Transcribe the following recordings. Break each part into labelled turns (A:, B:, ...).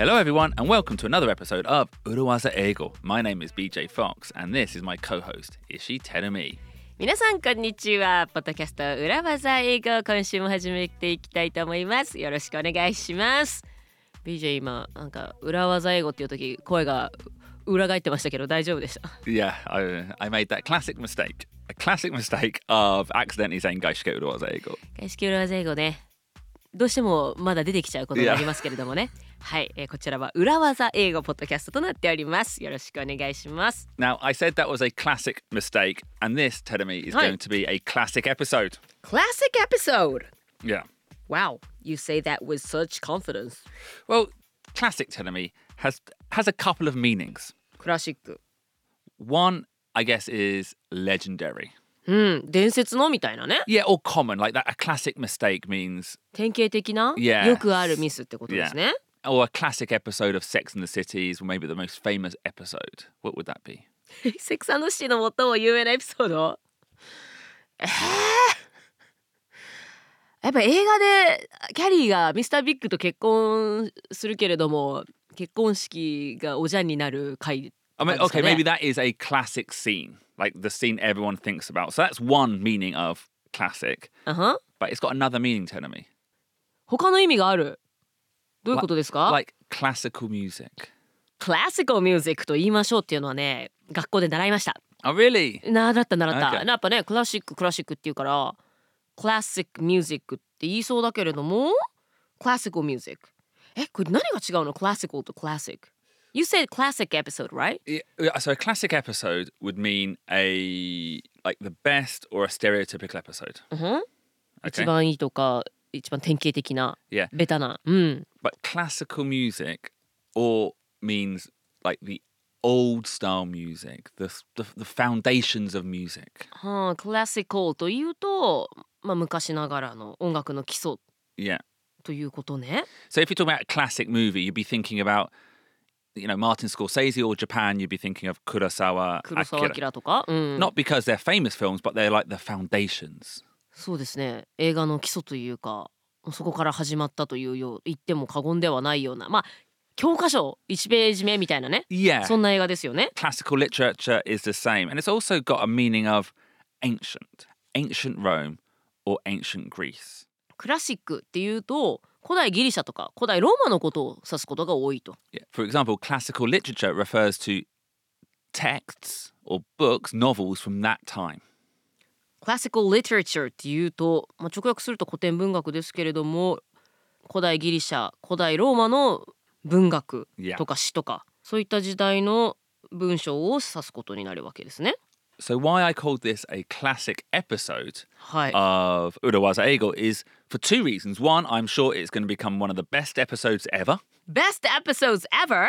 A: Hello, everyone, and welcome to another episode of Uruwaza Eigo. My name is BJ Fox, and this is my co host, Ishi Terumi.
B: 皆さんこんにちはポッドキャスト裏技英語今週も始めていきたいと思いますよろしくお願いします BJ 今なんか裏技英語っていう時声が裏返ってましたけど大丈夫でした
A: Yeah, I, I made that classic mistake. A classic mistake of accidentally saying Gaishike Uruwaza Eigo.
B: 外資系裏技英語ねどうしてもまだ出てきちゃうことになりますけれどもねはい、えーこちらは裏技英語ポッドキャストとなっておりますよろしくお願いします
A: Now, I said that was a classic mistake, and this, Terumi, is going to be a classic episode.
B: Classic episode
A: Yeah.
B: Wow you say that with such confidence
A: Well, classic Terumi has has a couple of meanings.
B: クラシック
A: One, I guess, is legendary.
B: うん伝説のみたいなね
A: Yeah, or common. Like that, a classic mistake means,
B: 典型的な
A: Yes.
B: よくあるミスってことですね
A: or a classic episode of Sex and the City is maybe the most famous episode. What would that be?
B: セクサンドシティの最も有名なエピソードえーやっぱ映画でキャリーがミスタービッグと結婚するけれども結婚式がおじゃんになる回
A: I mean, okay,
B: ね
A: maybe that is a classic scene, like the scene everyone thinks about. So that's one meaning of classic,
B: あはん
A: but it's got another meaning, Terumi.
B: 他の意味がある？どういうことですか
A: ？Like classical music.
B: クラシカルミュージックと言いましょうっていうのはね学校で習いました
A: Oh, really?
B: 習った習った、
A: Okay.
B: やっぱねクラシッククラシックっていうからクラシックミュージックって言いそうだけれどもクラシカルミュージックえこれ何が違うの？クラシカルとクラシック You said classic episode right?
A: Yeah, yeah, So a classic episode would mean a like the best or a stereotypical episode.
B: うん、一
A: Okay.
B: 番いいとか一番典型的な
A: Yeah.
B: ベタなうん
A: But classical music or means like the old style music, the the, the foundations of music.
B: はあクラシカルというと、まあ、昔ながらの音楽の基礎
A: Yeah.
B: ということね
A: So if you're talking about a classic movie, you'd be thinking about you know Martin Scorsese or Japan. You'd be thinking of Kurosawa,
B: 黒澤
A: Akira.
B: 明とか、うん、
A: Not because they're famous films, but they're like the foundations.
B: そうですね映画の基礎というかそこから始まったというよう言っても過言ではないようなまあ教科書1ページ目みたいなね
A: Yeah.
B: そんな映画ですよね
A: classical literature is the same, and it's also got a meaning of ancient, ancient Rome or ancient Greece.
B: クラシックっていうと古代ギリシャとか古代ローマのことを指すことが多いと
A: Yeah. For example, classical literature refers to texts or books, novels from that time.
B: Classical literature っていうと、まあ、直訳すると古典文学ですけれども古代ギリシャ古代ローマの文学.とか詩とかそういった時代の文章を指すことになるわけですね。
A: So why I called this a classic episode
B: はい。
A: of Urawaza Eigo is for two reasons. One, I'm sure it's going to become one of the best episodes ever.
B: Best episodes ever!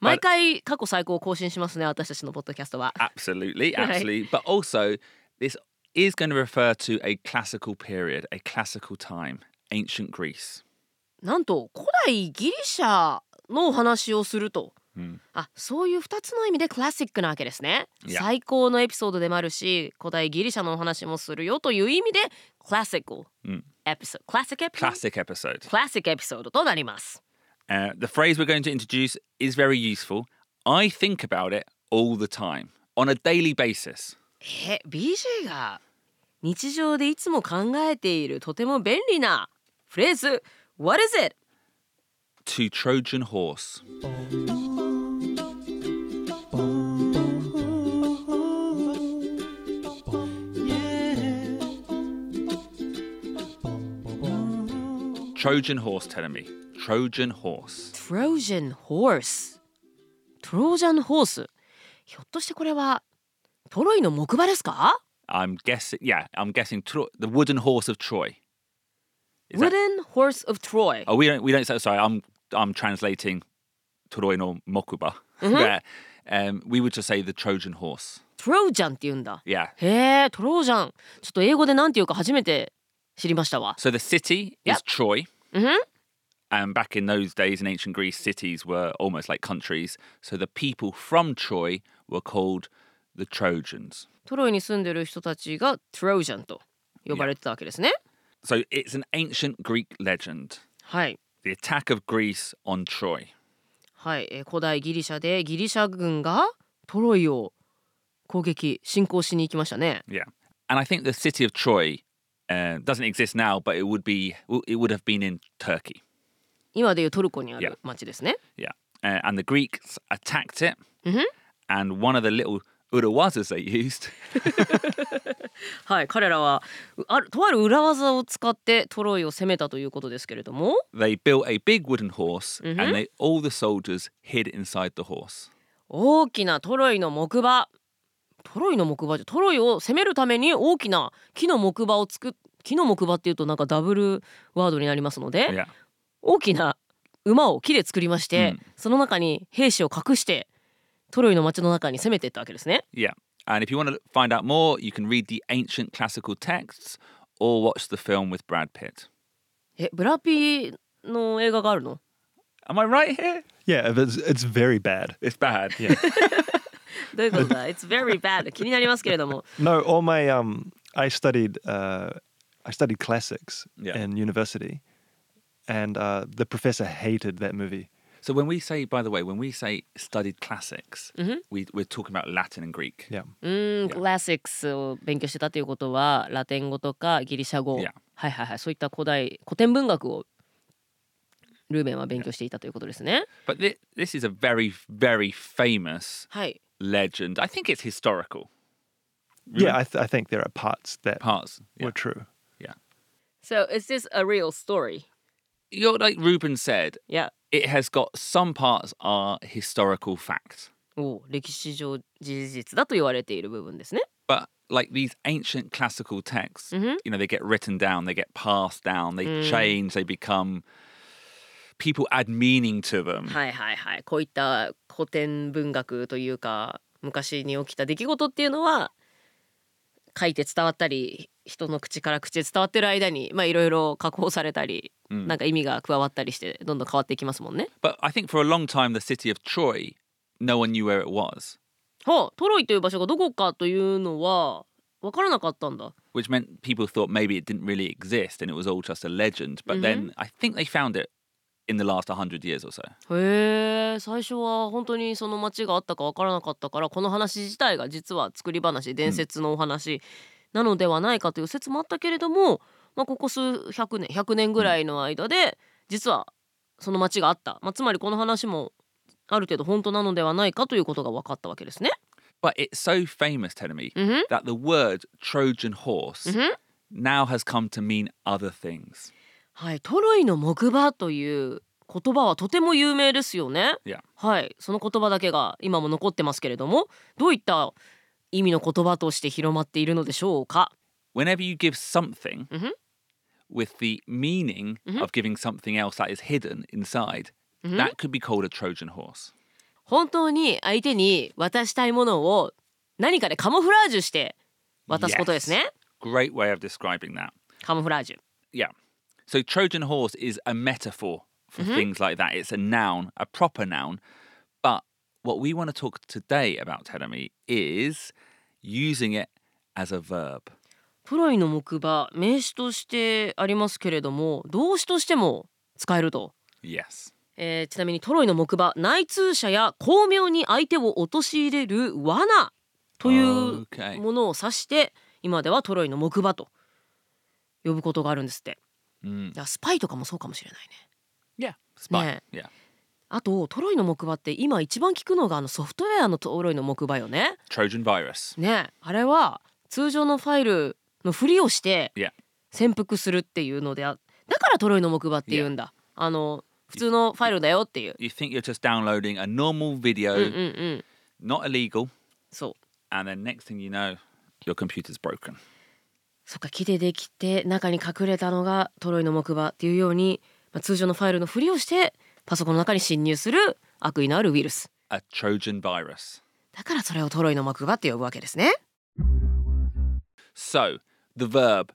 B: 毎回過去最高を更新しますね私たちのポッドキャストは。
A: Absolutely,
B: Right.
A: absolutely. But also, this is going to refer to a classical period, a classical time, ancient Greece.
B: なんと古代ギリシャのお話をすると。 あそういう2つの意味でクラシックなわけですね。最高のエピソードでもあるし古代ギリシャのお話もするよという意味でクラシックエピソード。クラシックエピソード.クラシックエピソードとなります。
A: Uh, the phrase we're going to introduce is very useful. I think about it all the time, on a daily basis.
B: え BJ が日常でいつも考えているとても便利なフレーズ What is it?
A: To Trojan horse. Trojan horse telling me. Trojan horse.
B: Trojan horse トロージャンホースひょっとしてこれはトロイの木馬ですか
A: I'm guessing, yeah, I'm guessing Tro- the wooden horse of Troy. Is that-
B: Wooden horse of Troy
A: oh, we don't, we don't say, sorry, I'm, I'm translating Troy no Mokuba. There. Um, we would just say the Trojan horse.
B: トロージャンって言うんだ
A: Yeah.
B: へえトロージャンちょっと英語でなんて言うか初めて知りましたわ
A: So the city is
B: Yep.
A: Troy.
B: Mhm.
A: And back in those days in ancient Greece, cities were almost like countries. So the people from Troy were called the Trojans.
B: トロイに住んでる人たちがトロージャンと呼ばれてたわけですね
A: So it's an ancient Greek legend.
B: はい
A: The attack of Greece on Troy.
B: はい、えー古代ギリシャでギリシャ軍がトロイを攻撃侵攻しに行きましたね
A: Yeah. And I think the city of Troy uh, doesn't exist now, but it would be it would have been in Turkey.
B: 今でいうトルコにあ
A: Yeah.
B: る町ですね
A: Yeah. Uh, and the Greeks attacked it.
B: Mhm.
A: And one of the little urawazas they used
B: はい彼らはうあるとある裏技を使ってトロイを攻めたということですけれども
A: they built a big wooden horse
B: Mhm.
A: and they all the soldiers hid inside the horse.
B: 大きなトロイの木馬トロイの木馬じゃトロイを攻めるために大きな木の木馬を作っ木の木馬っていうとなんかダブルワードになりますので.大きな馬を木で作りまして、
A: うん
B: その中に兵士を隠してトロイの町の中に攻めていったわけですね。
A: Yeah. And if you want to find out more, you can read the ancient classical texts or watch the film with Brad Pitt.
B: えブラピの映画があるの
A: Am I right here?
C: Yeah, if it's it's very bad.
A: It's bad.
C: Yeah.
B: どういうことだ ?It's very bad 気になりますけれども
C: no, all my um, I studied uh, I studied classics
A: Yeah.
C: in university, and uh, the professor hated that movie.
A: So when we say, by the way, when we say studied classics,
B: Mhm.
A: we, we're talking about Latin and Greek.
C: Yeah.
B: うーん、クラシックスを勉強してたということはラテン語とかギリシャ語、
A: Yeah.
B: はいはいはいそういった古代古典文学をルーベンは勉強していたということですね。
A: But thi- this is a very, very famous
B: はい。
A: legend. I think it's historical.
C: Yeah, I, th- I think there are parts that
A: Parts.
C: were
A: Yeah.
C: true.
B: So is this a real story?
A: You're like Ruben said,
B: Yeah.
A: it has got some parts are historical fact.
B: おう歴史上事実だと言われている部分ですね。
A: But like these ancient classical texts,
B: Mhm.
A: you know, they get written down, they get passed down, they
B: Mm.
A: change, they become people add meaning to them.
B: はいはいはい。こういった古典文学というか昔に起きた出来事っていうのは 書いて伝わったり人の口から口へ伝わってる間にまあいろいろ加工されたり、
A: うん
B: なんか意味が加わったりしてどんどん変わっていきますもんね。
A: But I think for a long time, the city of Troy, no one knew where it was,
B: はあ、トロイという場所がどこかというのは分からなかったんだ。
A: which meant people thought maybe it didn't really exist and it was all just a legend. But then I think they found it in the last 100 years or so.
B: へえ最初は本当にその町があったか分からなかったからこの話自体が実は作り話伝説のお話なのではないかという説もあったけれども、まあ、ここ数百年100年ぐらいの間で実はその町があった、まあ、つまりこの話もある程度本当なのではないかということが分かったわけですね。
A: But it's so famous, Telemi, that the word Trojan horse now has come to mean other things.
B: はい、トロイの木馬という言葉はとても有名ですよね。
A: Yeah.
B: はい、その言葉だけが今も残ってますけれども、どういった意味の言葉として広まっているのでしょうか。
A: Whenever you give something
B: Mhm.
A: with the meaning
B: Mhm.
A: of giving something else that is hidden inside,
B: Mhm.
A: that could be called a Trojan horse.
B: 本当に相手に渡したいものを何かでカモフラージュして渡すことですね。
A: Great way of describing that.
B: カモフラージュ。
A: Yeah. So Trojan horse is a metaphor for things like that. It's a noun, a proper noun. But what we want to talk today about Telemi is using it as a verb.
B: トロイの木馬名詞としてありますけれども動詞としても使えると。
A: Yes.
B: えーちなみにトロイの木馬内通者や巧妙に相手を陥れる罠という.ものを指して今ではトロイの木馬と呼ぶことがあるんですって。うん、スパイとかもそうかもしれないね。
A: いや
B: ス
A: パイ。
B: あと、トロイの木馬って今一番聞くのがあのソフトウェアのトロイの木馬よね。
A: Trojan Virus。
B: ねあれは通常のファイルのふりをして潜伏するっていうのであだからトロイの木馬っていうんだ。あの普通のファイルだよっていう。
A: You think you're just downloading a normal video, not illegal.
B: そう。
A: And the next thing you know, your computer's broken.
B: そっか木でできて中に隠れたのがトロイの木馬っていうように、まあ、通常のファイルのふりをしてパソコンの中に侵入する悪意のあるウイルス
A: A Trojan virus.
B: だからそれをトロイの木馬って呼ぶわけですね
A: So, the verb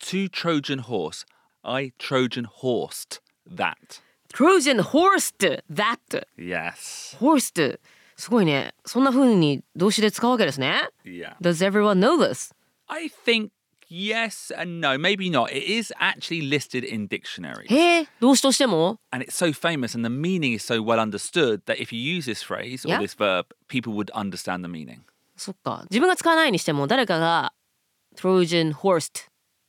A: to Trojan horse, I Trojan horsed that.
B: Trojan horsed that
A: Yes.
B: horsed すごいねそんな風に動詞で使うわけですね
A: Yeah.
B: Does everyone know this?
A: I think Yes and no, maybe not. It is actually listed in dictionaries.
B: へえ動詞としても
A: And it's so famous and the meaning is so well understood that if you use this phrase
B: Yeah.
A: or this verb, people would understand the meaning.
B: そっか自分が使わないにしても誰かが Trojan horse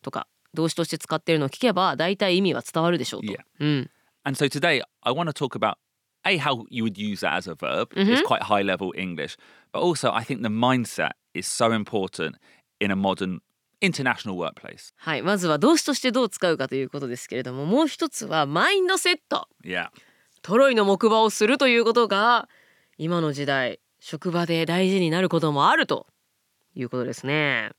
B: とか動詞として使ってるのを聞けば大体意味は伝わるでしょうと。
A: Yeah.
B: うん。
A: And so today I want to talk about A, how you would use that as a verb.
B: Mm-hmm.
A: It's quite high level English. But also, I think the mindset is so important in a modern international workplace.
B: はいまずは動詞としてどう使うかということですけれどももう一つはマインドセット
A: Yeah.
B: トロイの木馬をするということが今の時代職場で大事になることもあるということですね。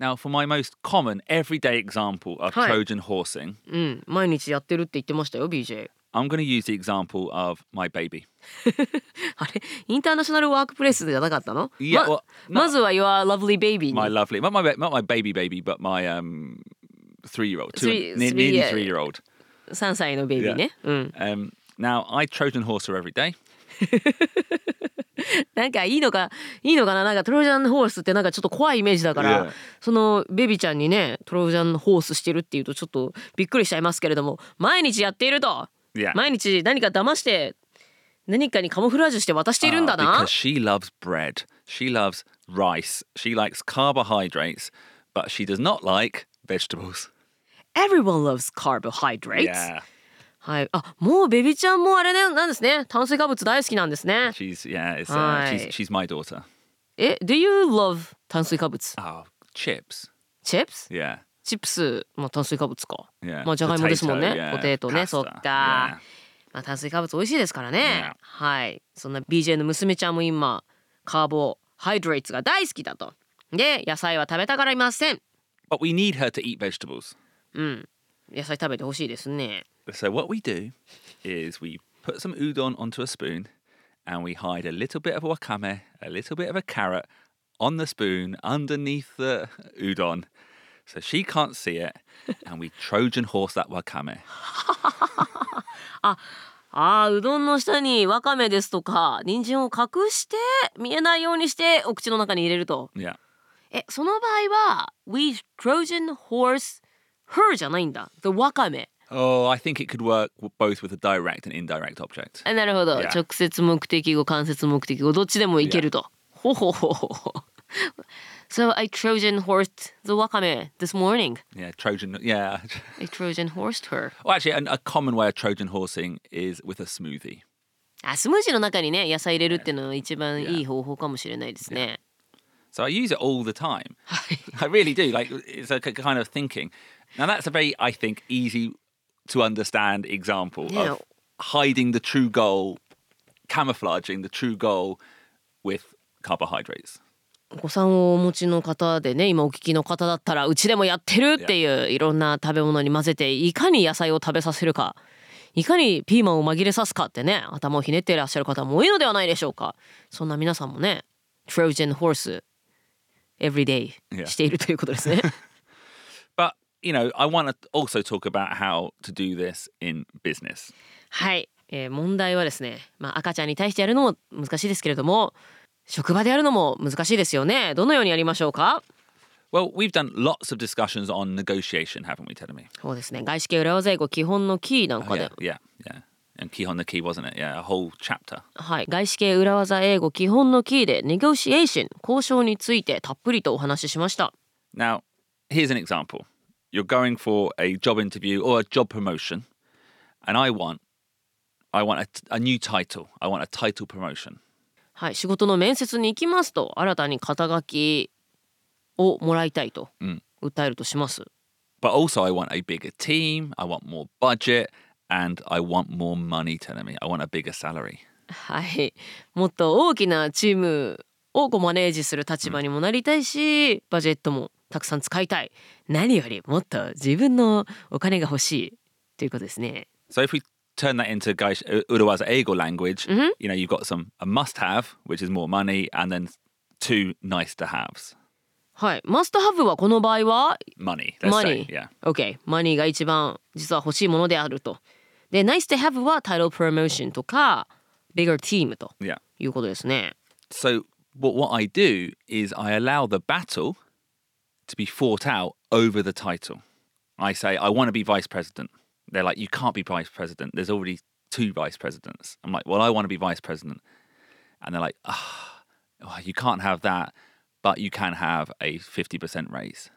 A: Now, for my most common everyday example of. Trojan horsing,
B: うん毎日やってるって言ってましたよ BJ。
A: I'm going to use the example of my baby.
B: あれインターナショナルワークプレイスじゃなかったの
A: Yeah,
B: ま
A: well,
B: まずは Your lovely baby に
A: My lovely, not my, not my baby baby, but my um, three-year-old, two,
B: Three-
A: ne-
B: three,
A: nearly
B: uh,
A: three-year-old.
B: 3歳のベイビーね。うん。
A: Um, now, I Trojan horse her every day.
B: なんかいいのかいいのかななんかトロジャンホースってなんかちょっと怖いイメージだから、
A: Yeah.
B: そのベビちゃんにねトロジャンホースしてるっていうとちょっとびっくりしちゃいますけれども毎日やっていると
A: Yeah.
B: 毎日何か騙して何かにカモフラージュして渡しているんだ
A: Uh,
B: な
A: because。she loves bread. She loves rice. She likes carbohydrates, but she does not like vegetables.
B: Everyone loves carbohydrates、
A: Yeah.
B: はい。あもうベビちゃんもあれねなんですね炭水化物大好きなんですね。
A: She's yeah, it's, uh,
B: Aye.
A: she's she's my daughter.
B: え Do you love 炭水化物
A: Oh, chips.
B: チップス
A: Yeah.
B: チップス、まあ、炭水化物か。
A: Yeah.
B: まあじゃがいもですもんね。
A: Potato, yeah.
B: ポテトね、そっか。まあ炭水化物美味しいですからね。はい。そんな BJ の娘ちゃんも今カーボハイドレイツが大好きだと。で野菜は食べたがりません。
A: But we need her to eat vegetables.
B: うん。野菜食べてほしいですね。
A: So what we do is we put some udon onto a spoon and we hide a little bit of wakame, a little bit of a carrot on the spoon underneath the udon. So she can't see it and we Trojan horse that wakame.
B: ああうどんの下にわかめですとか人参を隠して見えないようにしてお口の中に入れると。
A: Yeah.
B: えその場合は We Trojan horse her じゃないんだ。The わかめ。
A: Oh, I think it could work both with a direct and indirect object.
B: あなるほど、
A: Yeah.
B: 直接目的語間接目的語どっちでもいけると。ほほほほほ。So I Trojan horsed the wakame this morning.
A: Yeah, Trojan. Yeah.
B: I Trojan horsed her.
A: Well, actually, a, a common way of Trojan horsing is with a smoothie.
B: あスムージーの中にね野菜入れるっていうのは一番いい方法かもしれないですね。
A: So I use it all the time.
B: はい。
A: I really do. Like it's a k- kind of thinking. Now that's a very, I think, easy to understand example
B: Yeah.
A: of hiding the true goal, camouflaging the true goal with carbohydrates.
B: お子さんをお持ちの方でね今お聞きの方だったらうちでもやってるっていういろんな食べ物に混ぜていかに野菜を食べさせるか。いかにピーマンを紛れさすかってね頭をひねっていらっしゃる方も多いのではないでしょうか。そんな皆さんもね Trojan horse every day. しているということですね。
A: But you know, I want to also talk about how to do this in business.
B: はい、えー問題はですね、まあ、赤ちゃんに対してやるのも難しいですけれども職場でやるのも難しいですよねどのようにやりましょうか
A: Well, we've done lots of discussions on negotiation, haven't we, Telemi?
B: そうですね外資系裏技英語基本のキーなん
A: Oh,
B: かで
A: yeah, yeah, yeah. And key on the key, wasn't it? Yeah, a whole chapter.
B: はい、外資系裏技英語基本のキーでネゴシエーション交渉についてたっぷりとお話ししました。
A: Now, here's an example. You're going for a job interview or a job promotion, and I want, I want a, a new title. I want a title promotion.
B: はい、仕事の面接に行きますと新たに肩書きをもらいたいと
A: うん
B: 訴えるとします。
A: But also, I want a bigger team. I want more budget, and I want more money. Telling me, I want a bigger salary.
B: はい、もっと大きなチームをこうマネージする立場にもなりたいし、バジェットもたくさん使いたい。何よりもっと自分のお金が欲しいということですね。
A: So if we turn that into Gaish Urawaza Ego language,
B: Mhm.
A: you know, you've got some a must-have, which is more money, and then two nice-to-haves.
B: はい、マストハブはこの場合は
A: Money. Let's
B: money
A: say, yeah.
B: OK マニーが一番実は欲しいものであるとで nice to have は title promotion とか bigger team と
A: Yeah.
B: いうことですね
A: So what what I do is I allow the battle to be fought out over the title. I say, I want to be vice president. They're like, you can't be vice president. There's already two vice presidents. I'm like, well, I want to be vice president. And they're like, ah, oh, you can't have that, but you can have a 50% raise.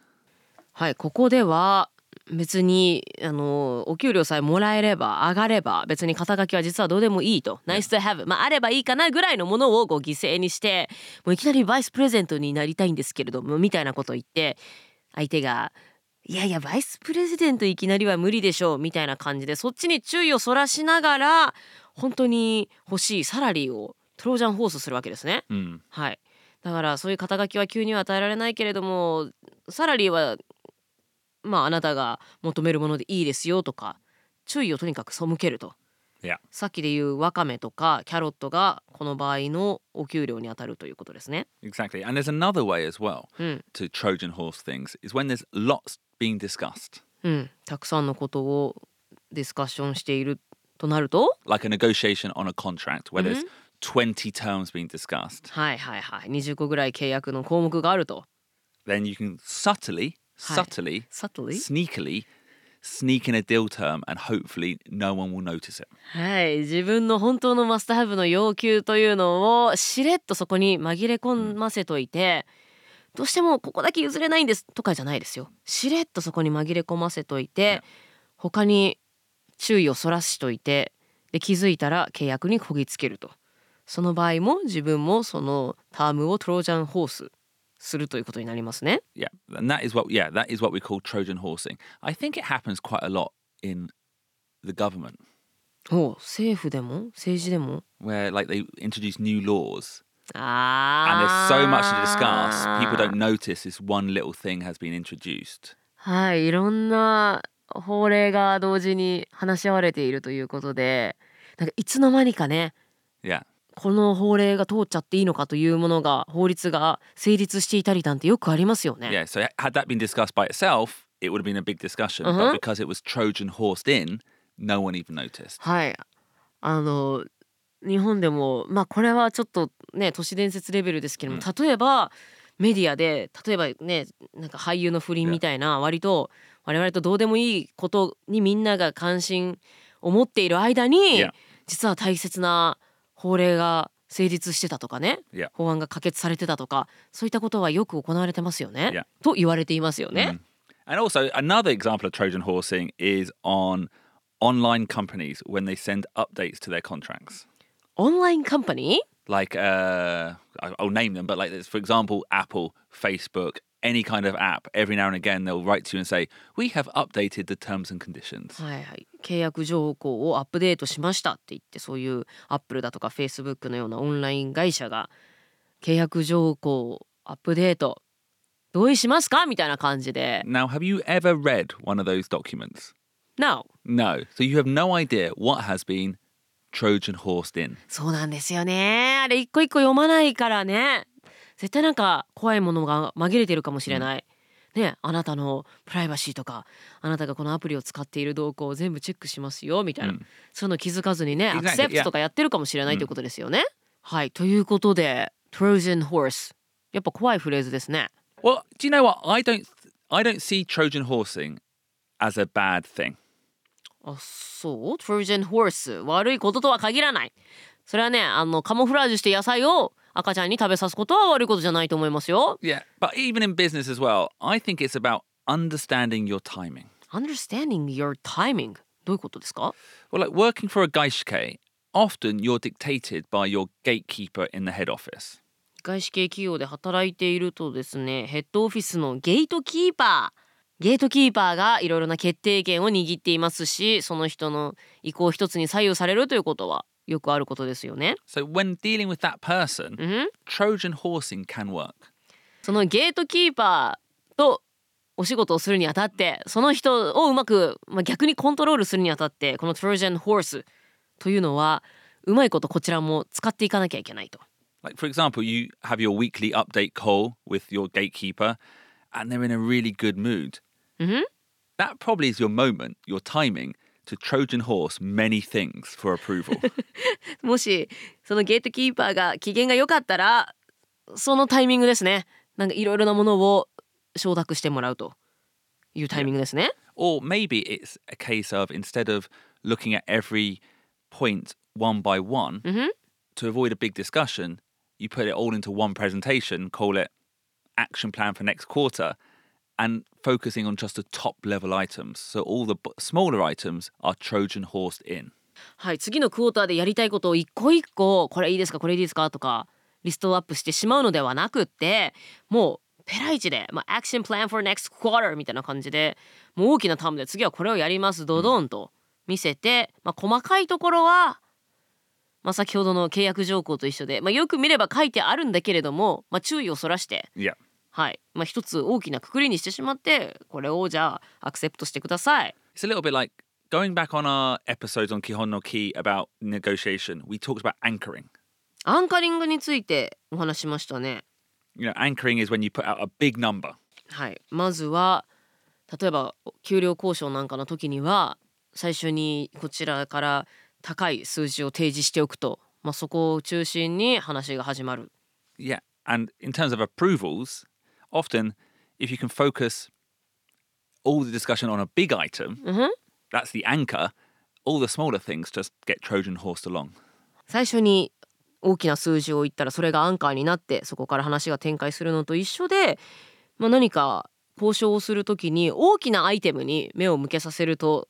B: はいここでは別にあのお給料さえもらえれば上がれば別に肩書きは実はどうでもいいと Nice to have まああればいいかなぐらいのものをこう犠牲にしてもういきなりバイスプレゼントになりたいんですけれどもみたいなことを言って相手がいやいやバイスプレゼントいきなりは無理でしょうみたいな感じでそっちに注意をそらしながら本当に欲しいサラリーをトロージャンホースするわけですね。
A: Mm.
B: はいだからそういう肩書きは急には与えられないけれどもサラリーはまああなたが求めるものでいいですよとか注意をとにかく背けると.さっきで言うわかめとかキャロットがこの場合のお給料に当たるということですね。
A: Exactly. And there's another way as well
B: うん、
A: to Trojan horse things is when there's lots being discussed,
B: うん、たくさんのことをディスカッションしているとなると
A: like a negotiation on a contract where there's 20 terms being discussed.
B: はいはいはい20個ぐらい契約の項目があると
A: Then you can subtly, subtly,
B: サトリ
A: sneakily sneak in a deal term and hopefully no one will notice it.
B: はい自分の本当のマスターハブの要求というのをしれっとそこに紛れ込ませといて、どうしてもここだけ譲れないんですとかじゃないですよしれっとそこに紛れ込ませといて他に注意をそらしといてで気づいたら契約にこぎつけるとその場合も自分もそのタームをトロージャンホースするということになりますね
A: Yeah, and that is what yeah, that is what we call Trojan horsing. I think it happens quite a lot in the government
B: 政府でも政治でも
A: where like they introduce new laws
B: あ
A: and
B: ー
A: there's so much to discuss, people don't notice this one little thing has been introduced.
B: はい、いろんな法令が同時に話し合われているということでなんかいつの間にかね
A: Yeah.
B: この法令が通っちゃっていいのかというものが法律が成立していたりなんてよくありますよね。
A: Yeah, so had that been discussed by itself, it would have been a big discussion.
B: Uh-huh.
A: But because it was Trojan horsed in, no one even noticed.
B: はいあの日本でもまあこれはちょっとね都市伝説レベルですけども、例えばメディアで例えばねなんか俳優の不倫みたいな割と我々とどうでもいいことにみんなが関心を持っている間に、
A: Yeah.
B: 実は大切な法令が成立してたとかね、
A: Yeah.
B: 法案が可決されてたとかそういったことはよく行われてますよね、
A: Yeah.
B: と言われていますよね。
A: And also, another example of Trojan horsing is on online companies when they send updates to their contracts.
B: online company
A: like uh, I'll name them, but like this, for example, Apple, Facebook, any kind of app. Every now and again, they'll write to you and say, "We have updated the terms and conditions."
B: はいはい、契約条項をアップデートしましたって言って、そういうアップルだとかフェイスブックのようなオンライン会社が契約条項アップデート同意しますかみたいな感じで。
A: Now, have you ever read one of those documents?
B: No.
A: No. So you have no idea what has been Trojan horsed in.
B: そうなんですよね。あれ一個一個読まないからね。絶対なんか怖いものが紛れてるかもしれない、ねあなたのプライバシーとかあなたがこのアプリを使っている動向を全部チェックしますよみたいな、
A: うん。
B: そういうの気づかずにね
A: Exactly,
B: アクセプトとかやってるかもしれないということですよね、はい。ということで Trojan Horse やっぱ怖いフレーズですね。
A: Well, do you know what? I don't I don't see Trojan horsing as a bad thing.
B: あそう Trojan Horse 悪いこととは限らないそれはねあのカモフラージュして野菜を赤ちゃんに食べさすことは悪いことじゃないと思いますよ
A: Yeah, but even in business as well, I think it's about understanding your timing.
B: Understanding your timing どういうことですか
A: Well, like working for a Gaishke, often you're dictated by your gatekeeper in the head office.
B: 外資系企業で働いているとですねヘッドオフィスのゲートキーパーゲートキーパーがいろいろな決定権を握っていますしその人の意向一つに左右されるということはよくあることですよね。
A: So when dealing with that person,
B: うん
A: Trojan horsing can work.
B: そのゲートキーパーとお仕事をするにあたってその人をうまく、まあ、逆にコントロールするにあたってこのトロジャンホースというのはうまいことこちらも使っていかなきゃいけないと。
A: Like, for example, you have your weekly update call with your gatekeeper and they're in a really good mood.
B: Mhm.
A: That probably is your moment, your timing to Trojan horse many things for approval.
B: もしそのゲートキーパーが機嫌が良かったらそのタイミングですねなんかいろいろなものを承諾してもらうと いうタイミングですね。
A: Or maybe it's a case of instead of looking at every point one by one to avoid a big discussion, you put it all into one presentation, call it action plan for next quarter, and focusing on just the top level items. So all the smaller items are Trojan horsed in.
B: はい、次のクォーターでやりたいことを一個一個これいいですか？これいいですか？とかリストアップしてしまうのではなくってもうペライチで、まあ、Action Plan for Next Quarter みたいな感じでもう大きなタームで次はこれをやりますドドンと見せて、まあ、細かいところは、まあ、先ほどの契約条項と一緒で、まあ、よく見れば書いてあるんだけれども、まあ、注意をそらして、
A: Yeah.
B: はいまあ、一つ大きなくくりにしてしまってこれをじゃあアクセプトしてください。
A: It's a little bit like going back on our episodes on Kihon no Ki about negotiation. We talked about anchoring.
B: アンカリングについてお話ししましたね。
A: You know, anchoring is when you put out a big number.
B: はい、まずは例えば給料交渉なんかの時には最初にこちらから高い数字を提示しておくと、まあ、そこを中心に話が始まる。
A: Yeah. And in terms of approvals, often if you can focus all the discussion on a big item, that's the anchor. All the smaller things just get Trojan horsed along.
B: 最初に大きな数字を言ったらそれがアンカーになってそこから話が展開するのと一緒で、まあ、何か交渉をする時に大きなアイテムに目を向けさせると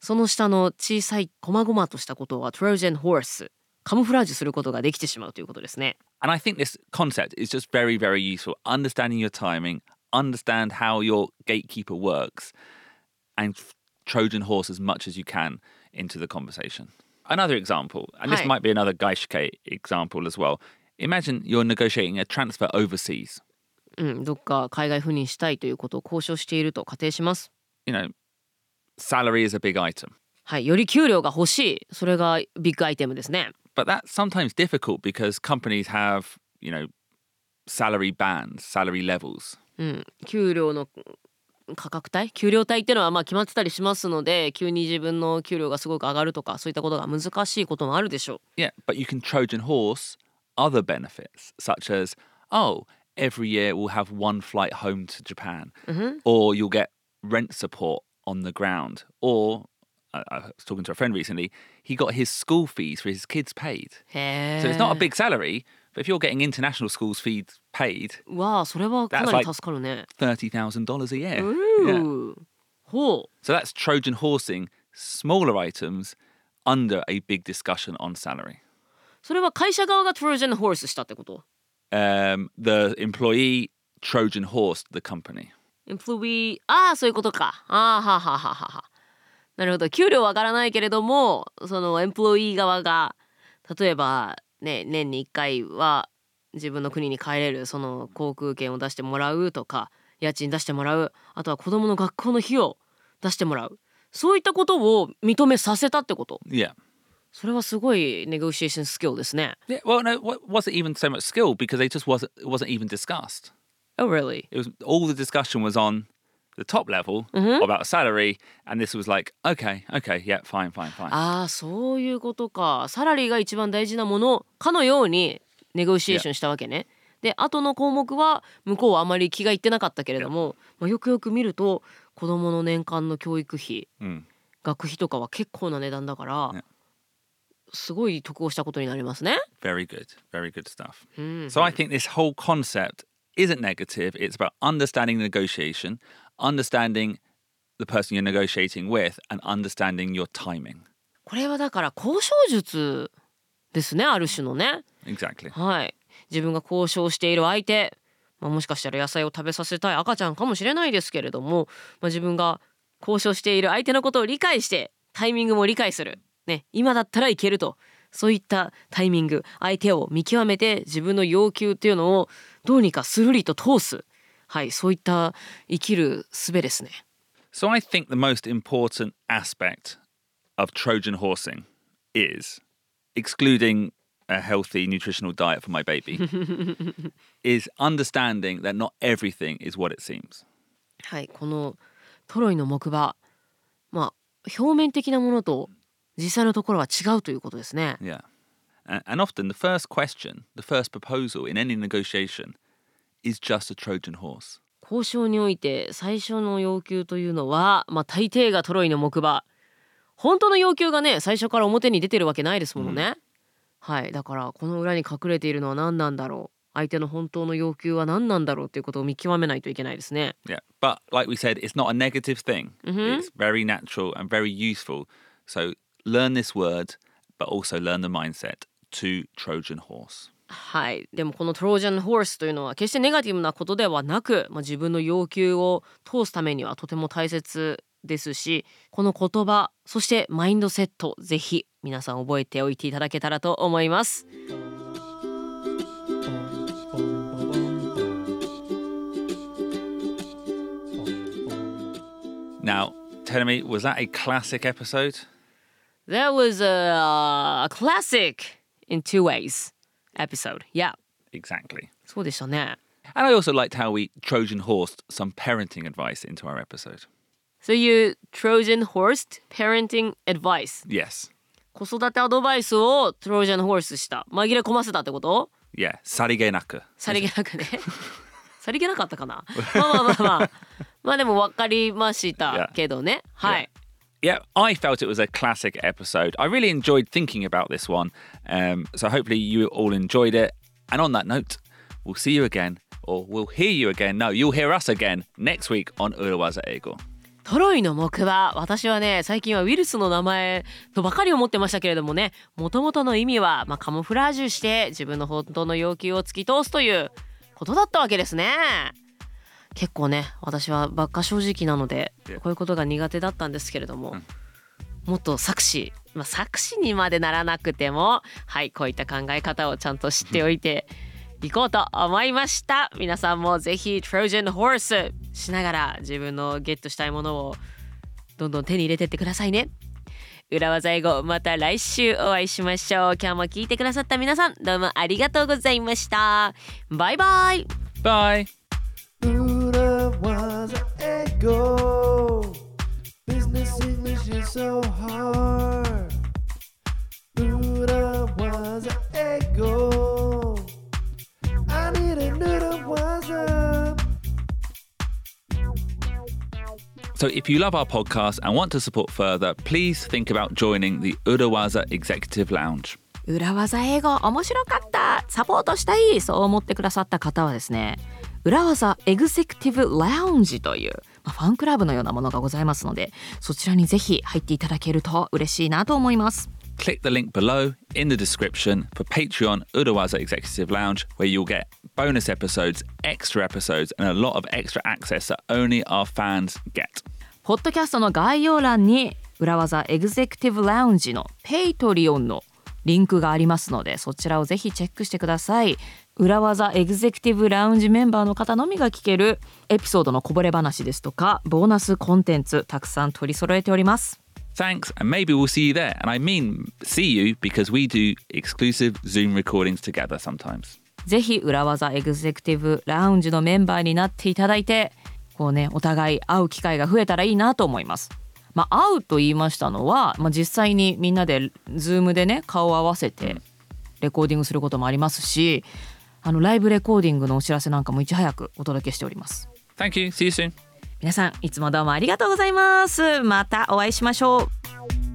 B: その下の小さい細々としたことはトロージャンホースカムフラージュすることができてしまうということですね。
A: And I think this concept is just very, very useful. Understanding your timing, understand how your gatekeeper works, and Trojan horse as much as you can into the conversation. Another example, and this
B: Hi.
A: might be another Gaishke example as well. Imagine you're negotiating a transfer overseas.
B: うん、どっか海外赴任したいということを交渉していると仮定します。
A: You know, salary is a big item.
B: はい、より給料が欲しい。それがビッグアイテムですね。
A: But that's sometimes difficult because companies have, you know, salary bands, salary levels.
B: うん、給料の価格帯給料帯っていうのはまあ決まってたりしますので急に自分の給料がすごく上がるとかそういったことが難しいこともあるでしょ
A: Yeah, but you can Trojan horse other benefits, such as, oh, every year we'll have one flight home to Japan, or you'll get rent support on the ground, or I, was talking to a friend recently, he got his school fees for his kids paid.
B: Yeah.
A: So it's not a big salary, but if you're getting international schools fees paid,
B: わあ、それはか
A: that's like
B: 助かるね。
A: $30,000 a year.
B: Ooh,
A: Yeah. So that's Trojan horsing smaller items under a big discussion on salary. う。
B: それは会社側が Trojan
A: Horse the employee Trojan horsed the company.
B: Employee Ah, そういうことか. Ah, ha, ha, ha, ha, ha. なるほど給料は上がらないけれどもそのエンプロイ側が例えばね年に1回は自分の国に帰れるその航空券を出してもらうとか家賃出してもらうあとは子供の学校の費用出してもらうそういったことを認めさせたってこと
A: ？Yeah.
B: それはすごいネゴシエーションスキルですね。
A: Yeah. Well, no, it wasn't even so much skill because they just wasn't it wasn't even discussed.
B: Oh really?
A: It was all the discussion was on the top level about salary, and this was like, okay, okay, yeah, fine, fine, fine.
B: ああそういうことかサラリーが一番大事なものかのようにネゴシエーションしたわけね。で後の項目は向こうはあまり気がいってなかったけれども、まあ、よくよく見ると子どもの年間の教育費
A: Mm.
B: 学費とかは結構な値段だから、
A: ね
B: すごい得をしたことになりますね。
A: Very good, very good stuff.
B: うん、
A: So I think this whole concept isn't negative. It's about understanding negotiation, understanding the person you're negotiating with, and understanding your timing.
B: これはだから交渉術ですねある種のね。
A: Exactly.
B: はい自分が交渉している相手、まあ、もしかしたら野菜を食べさせたい赤ちゃんかもしれないですけれども、まあ、自分が交渉している相手のことを理解してタイミングも理解する、ね、今だったらいけるとそういったタイミング相手を見極めて自分の要求っていうのをどうにかスルリと通す、はい、そういった生きる術ですね。
A: So I think the most important aspect of Trojan horsing is excluding a healthy nutritional diet for my baby is understanding that not everything is what it seems.
B: はい、このトロイの木馬まあ表面的なものと実際のところは違うということですね。
A: Yeah. And, often the first question, the first proposal in any negotiation is just a Trojan horse.
B: 交渉において最初の要求というのは、まあ、大抵がトロイの木馬本当の要求がね最初から表に出てるわけないですものね、はいだからこの裏に隠れているのは何なんだろう相手の本当の要求は何なんだろうっていうことを見極めないといけないですね
A: Yeah, but like we said, it's not a negative thing. It's very natural and very useful. So learn this word, but also learn the mindset to Trojan horse.
B: はいでもこのトロージャンホースというのは決してネガティブなことではなく、まあ、自分の要求を通すためにはとても大切ですしこの言葉そしてマインドセットぜひ皆さん覚えておいていただけたらと思います。
A: Now, tell me, was that a classic episode?
B: That was a, a classic in two ways episode. Yeah.
A: Exactly.
B: そうでしたね。
A: And I also liked how we Trojan horsed some parenting advice into our episode.
B: So you Trojan horsed parenting advice.
A: Yes.
B: 子育てアドバイスをトロージャンホースした。紛れ込ませたってこと
A: Yeah. Sarigenaku.
B: さりげなくね。さりげなかったかなまあまあまあまあ。まあでも分かりましたけどね。はい。
A: Yeah, yeah, I felt it was a classic episode. I really enjoyed thinking about this one. Um, so hopefully you all enjoyed it. And on that note, we'll see you again, or we'll hear you again. No, you'll hear us again next week on Urawaza Ego.
B: トロイの木馬私はね最近はウイルスの名前とばかり思ってましたけれどもねもともとの意味は、まあ、カモフラージュして自分の本当の要求を突き通すということだったわけですね結構ね私はばっか正直なので.こういうことが苦手だったんですけれども、もっと作詞、まあ、作詞にまでならなくてもはいこういった考え方をちゃんと知っておいていこうと思いました。皆さんもぜひ Trojan Horse しながら自分のゲットしたいものをどんどん手に入れてってくださいね。裏技英語また来週お会いしましょう。今日も聞いてくださった皆さんどうもありがとうございました。バイバイ.
D: Buddha was ego. Business English is so hard. Buddha was an ego. I need a noodle was a.
A: So if you love our podcast and want to support further, please think about joining the Urawaza Executive Lounge.
B: 裏技英語面白かったサポートしたいそう思ってくださった方はですね裏技エグゼクティブラウンジという、まあ、ファンクラブのようなものがございますのでそちらにぜひ入っていただけると嬉しいなと思います
A: Click the link below in the description for Patreon Urawaza Executive Lounge, where you'll get bonus episodes, extra episodes, and a lot of extra access that only our fans get.
B: ポッドキャストの概要欄に裏技エグゼクティブラウンジのペイトリオンのリンクがありますのでそちらをぜひチェックしてください裏技エグゼクティブラウンジメンバーの方のみが聞けるエピソードのこぼれ話ですとかボーナスコンテンツたくさん取り揃えております
A: Thanks, and maybe we'll see you there. And I mean, see you because we do exclusive Zoom recordings together sometimes.
B: ぜひ裏技エグゼクティブラウンジのメンバーになっていただいてこうねお互い会う機会が増えたらいいなと思います。まあ、会うと言いましたのは、まあ、実際にみんなで Zoom でね顔を合わせてレコーディングすることもありますしあのライブレコーディングのお知らせなんかもいち早くお届けしております。
A: Thank you. See you soon.
B: 皆さんいつもどうもありがとうございます。またお会いしましょう。